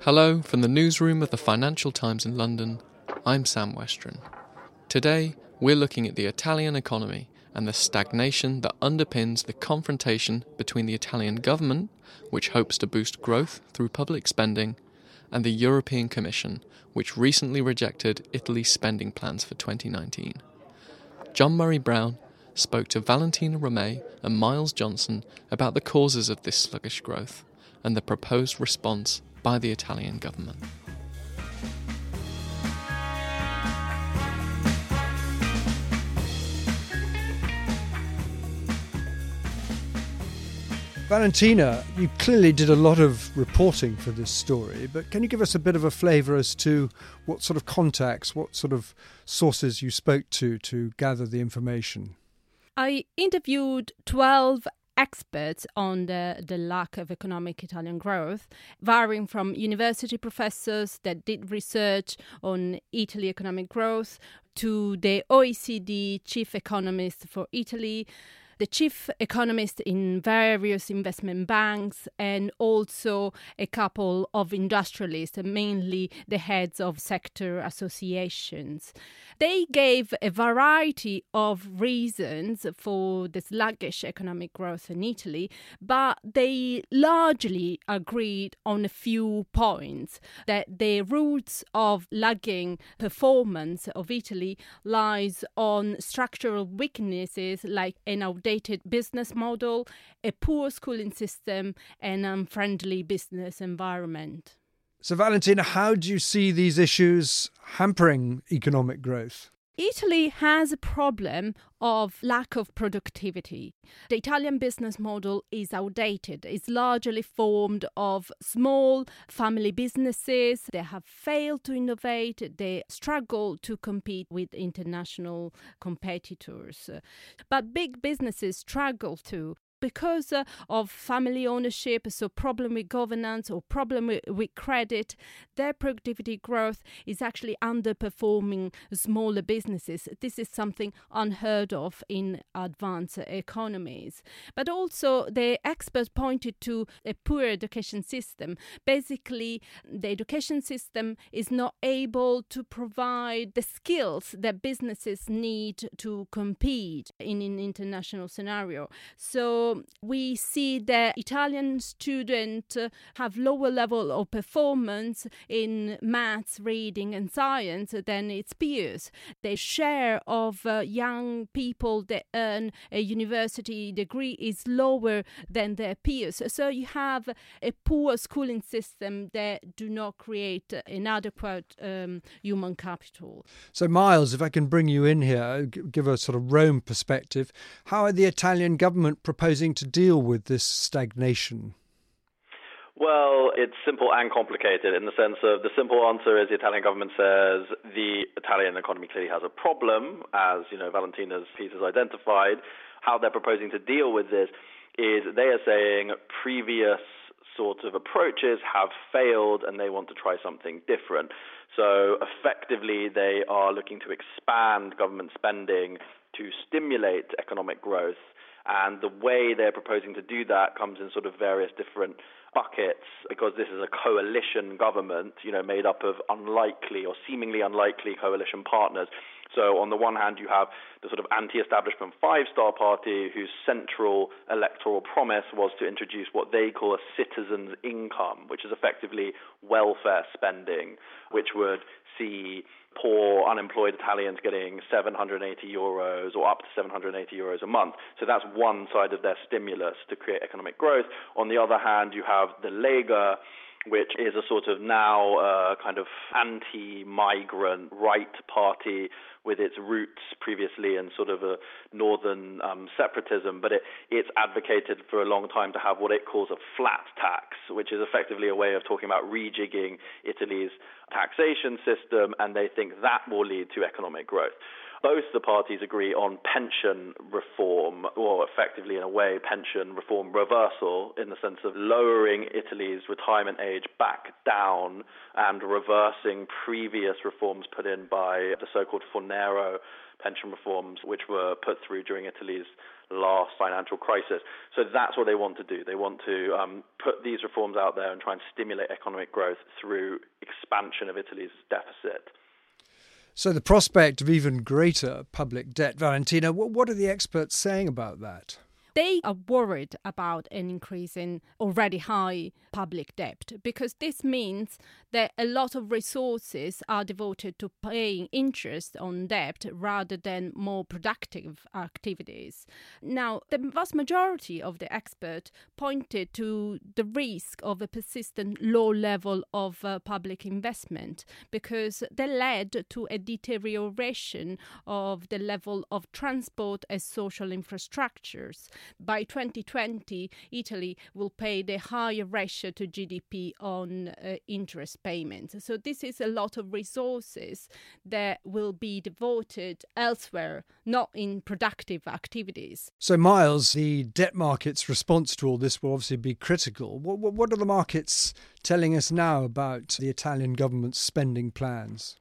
Hello from the newsroom of the Financial Times in London. I'm Sam Westran. Today, we're looking at the Italian economy and the stagnation that underpins the confrontation between the Italian government, which hopes to boost growth through public spending, and the European Commission, which recently rejected Italy's spending plans for 2019. John Murray Brown spoke to Valentina Romei and Miles Johnson about the causes of this sluggish growth and the proposed response by the Italian government. Valentina, you clearly did a lot of reporting for this story, but can you give us a bit of a flavour as to what sort of contacts, what sort of sources you spoke to to gather the information? I interviewed 12 experts on the, the lack of economic Italian growth, varying from university professors that did research on Italy economic growth to the OECD chief economist for Italy the chief economist in various investment banks, and also a couple of industrialists, mainly the heads of sector associations. They gave a variety of reasons for the sluggish economic growth in Italy, but they largely agreed on a few points that the roots of lagging performance of Italy lies on structural weaknesses like an outdated business model, a poor schooling system, and unfriendly business environment. So, Valentina, how do you see these issues hampering economic growth? Italy has a problem of lack of productivity. The Italian business model is outdated. It's largely formed of small family businesses. They have failed to innovate. They struggle to compete with international competitors. But big businesses struggle too because uh, of family ownership, so problem with governance or problem with, with credit, their productivity growth is actually underperforming smaller businesses. This is something unheard of in advanced economies. But also, the experts pointed to a poor education system. Basically, the education system is not able to provide the skills that businesses need to compete in an international scenario. So we see that Italian students have lower level of performance in maths, reading, and science than its peers. The share of uh, young people that earn a university degree is lower than their peers. So you have a poor schooling system that do not create inadequate um, human capital. So, Miles, if I can bring you in here, give a sort of Rome perspective, how are the Italian government proposing to deal with this stagnation? Well, it's simple and complicated in the sense of the simple answer is the Italian government says the Italian economy clearly has a problem, as you know Valentina's piece has identified. How they're proposing to deal with this is they are saying previous sort of approaches have failed and they want to try something different. So effectively, they are looking to expand government spending to stimulate economic growth and the way they're proposing to do that comes in sort of various different buckets because this is a coalition government, you know, made up of unlikely or seemingly unlikely coalition partners. So on the one hand, you have the sort of anti-establishment Five Star Party, whose central electoral promise was to introduce what they call a citizen's income, which is effectively welfare spending, which would see poor unemployed Italians getting 780 euros or up to 780 euros a month. So that's one side of their stimulus to create economic growth. On the other hand, you have the Lega which is a sort of now uh, kind of anti-migrant right party with its roots previously in sort of a northern um, separatism, but it, it's advocated for a long time to have what it calls a flat tax, which is effectively a way of talking about rejigging Italy's taxation system, and they think that will lead to economic growth both the parties agree on pension reform, or effectively, in a way, pension reform reversal, in the sense of lowering Italy's retirement age back down and reversing previous reforms put in by the so called Fornero pension reforms which were put through during Italy's last financial crisis. So that's what they want to do. They want to um, put these reforms out there and try and stimulate economic growth through expansion of Italy's deficit. So the prospect of even greater public debt, Valentina, what are the experts saying about that? They are worried about an increase in already high public debt because this means that a lot of resources are devoted to paying interest on debt rather than more productive activities. Now, the vast majority of the experts pointed to the risk of a persistent low level of uh, public investment because they led to a deterioration of the level of transport and social infrastructures. By 2020, Italy will pay the higher ratio to GDP on uh, interest payments. So this is a lot of resources that will be devoted elsewhere, not in productive activities. So, Miles, the debt market's response to all this will obviously be critical. What, what, what are the markets telling us now about the Italian government's spending plans?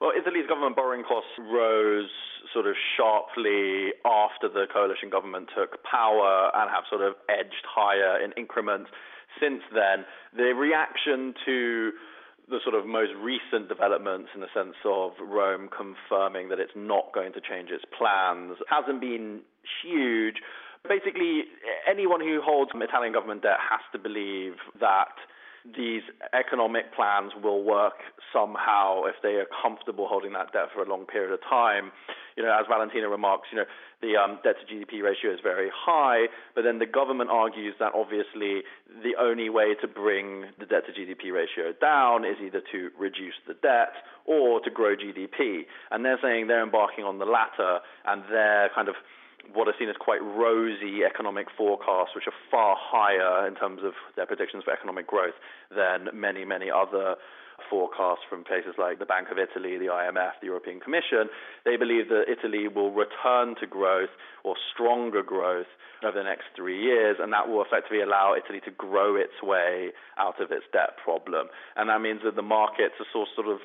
Well, Italy's government borrowing costs rose sort of sharply after the coalition government took power and have sort of edged higher in increments since then, the reaction to the sort of most recent developments in the sense of Rome confirming that it's not going to change its plans hasn't been huge. Basically, anyone who holds Italian government debt has to believe that these economic plans will work somehow if they are comfortable holding that debt for a long period of time. You know, as Valentina remarks, you know, the um, debt to GDP ratio is very high, but then the government argues that obviously the only way to bring the debt to GDP ratio down is either to reduce the debt or to grow GDP. And they're saying they're embarking on the latter, and they're kind of what are seen as quite rosy economic forecasts, which are far higher in terms of their predictions for economic growth than many, many other forecasts from places like the Bank of Italy, the IMF, the European Commission. They believe that Italy will return to growth or stronger growth over the next three years, and that will effectively allow Italy to grow its way out of its debt problem. And that means that the markets are sort of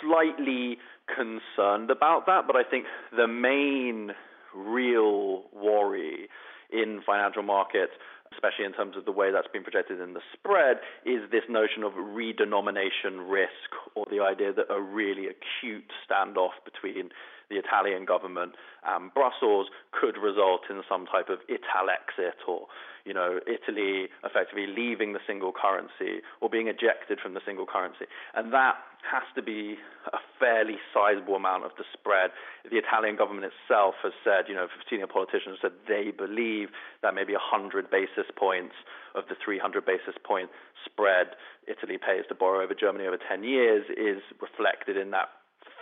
slightly concerned about that, but I think the main real worry in financial markets, especially in terms of the way that's been projected in the spread, is this notion of redenomination risk or the idea that a really acute standoff between the Italian government and Brussels could result in some type of Italexit or you know, Italy effectively leaving the single currency or being ejected from the single currency. And that has to be a fairly sizable amount of the spread. The Italian government itself has said, you know, senior politicians said they believe that maybe 100 basis points of the 300 basis point spread Italy pays to borrow over Germany over 10 years is reflected in that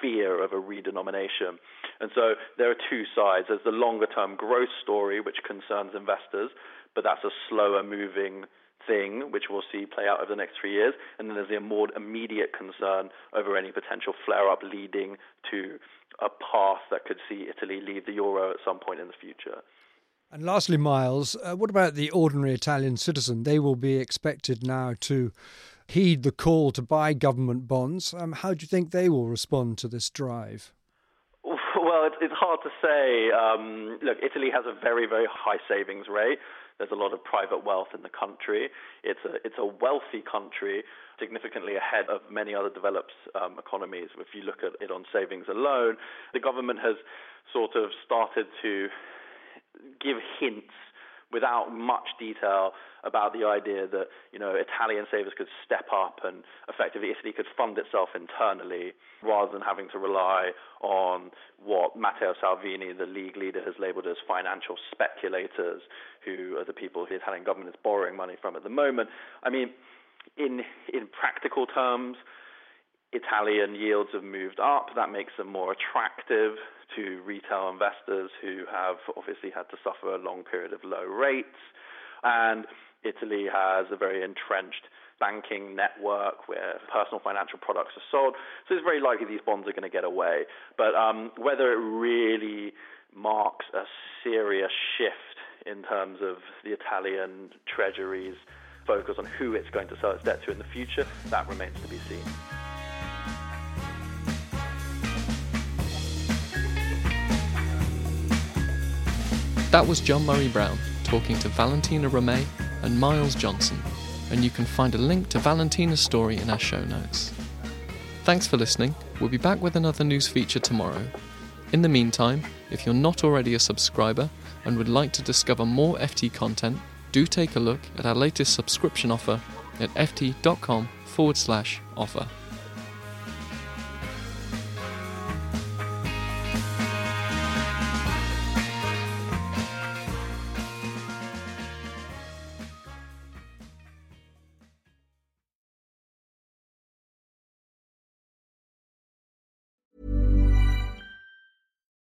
fear of a redenomination. And so there are two sides. There's the longer term growth story, which concerns investors, but that's a slower moving thing, which we'll see play out over the next three years. And then there's the more immediate concern over any potential flare up leading to a path that could see Italy leave the euro at some point in the future. And lastly, Miles, uh, what about the ordinary Italian citizen? They will be expected now to heed the call to buy government bonds. Um, how do you think they will respond to this drive? Well, it's hard to say. Um, look, Italy has a very, very high savings rate. There's a lot of private wealth in the country. It's a it's a wealthy country, significantly ahead of many other developed um, economies. If you look at it on savings alone, the government has sort of started to give hints without much detail about the idea that you know Italian savers could step up and effectively Italy could fund itself internally rather than having to rely on what Matteo Salvini, the League leader, has labelled as financial speculators, who are the people the Italian government is borrowing money from at the moment. I mean, in in practical terms. Italian yields have moved up. That makes them more attractive to retail investors who have obviously had to suffer a long period of low rates. And Italy has a very entrenched banking network where personal financial products are sold. So it's very likely these bonds are going to get away. But um, whether it really marks a serious shift in terms of the Italian treasury's focus on who it's going to sell its debt to in the future, that remains to be seen. That was John Murray Brown talking to Valentina Romei and Miles Johnson, and you can find a link to Valentina's story in our show notes. Thanks for listening. We'll be back with another news feature tomorrow. In the meantime, if you're not already a subscriber and would like to discover more FT content, do take a look at our latest subscription offer at ft.com forward slash offer.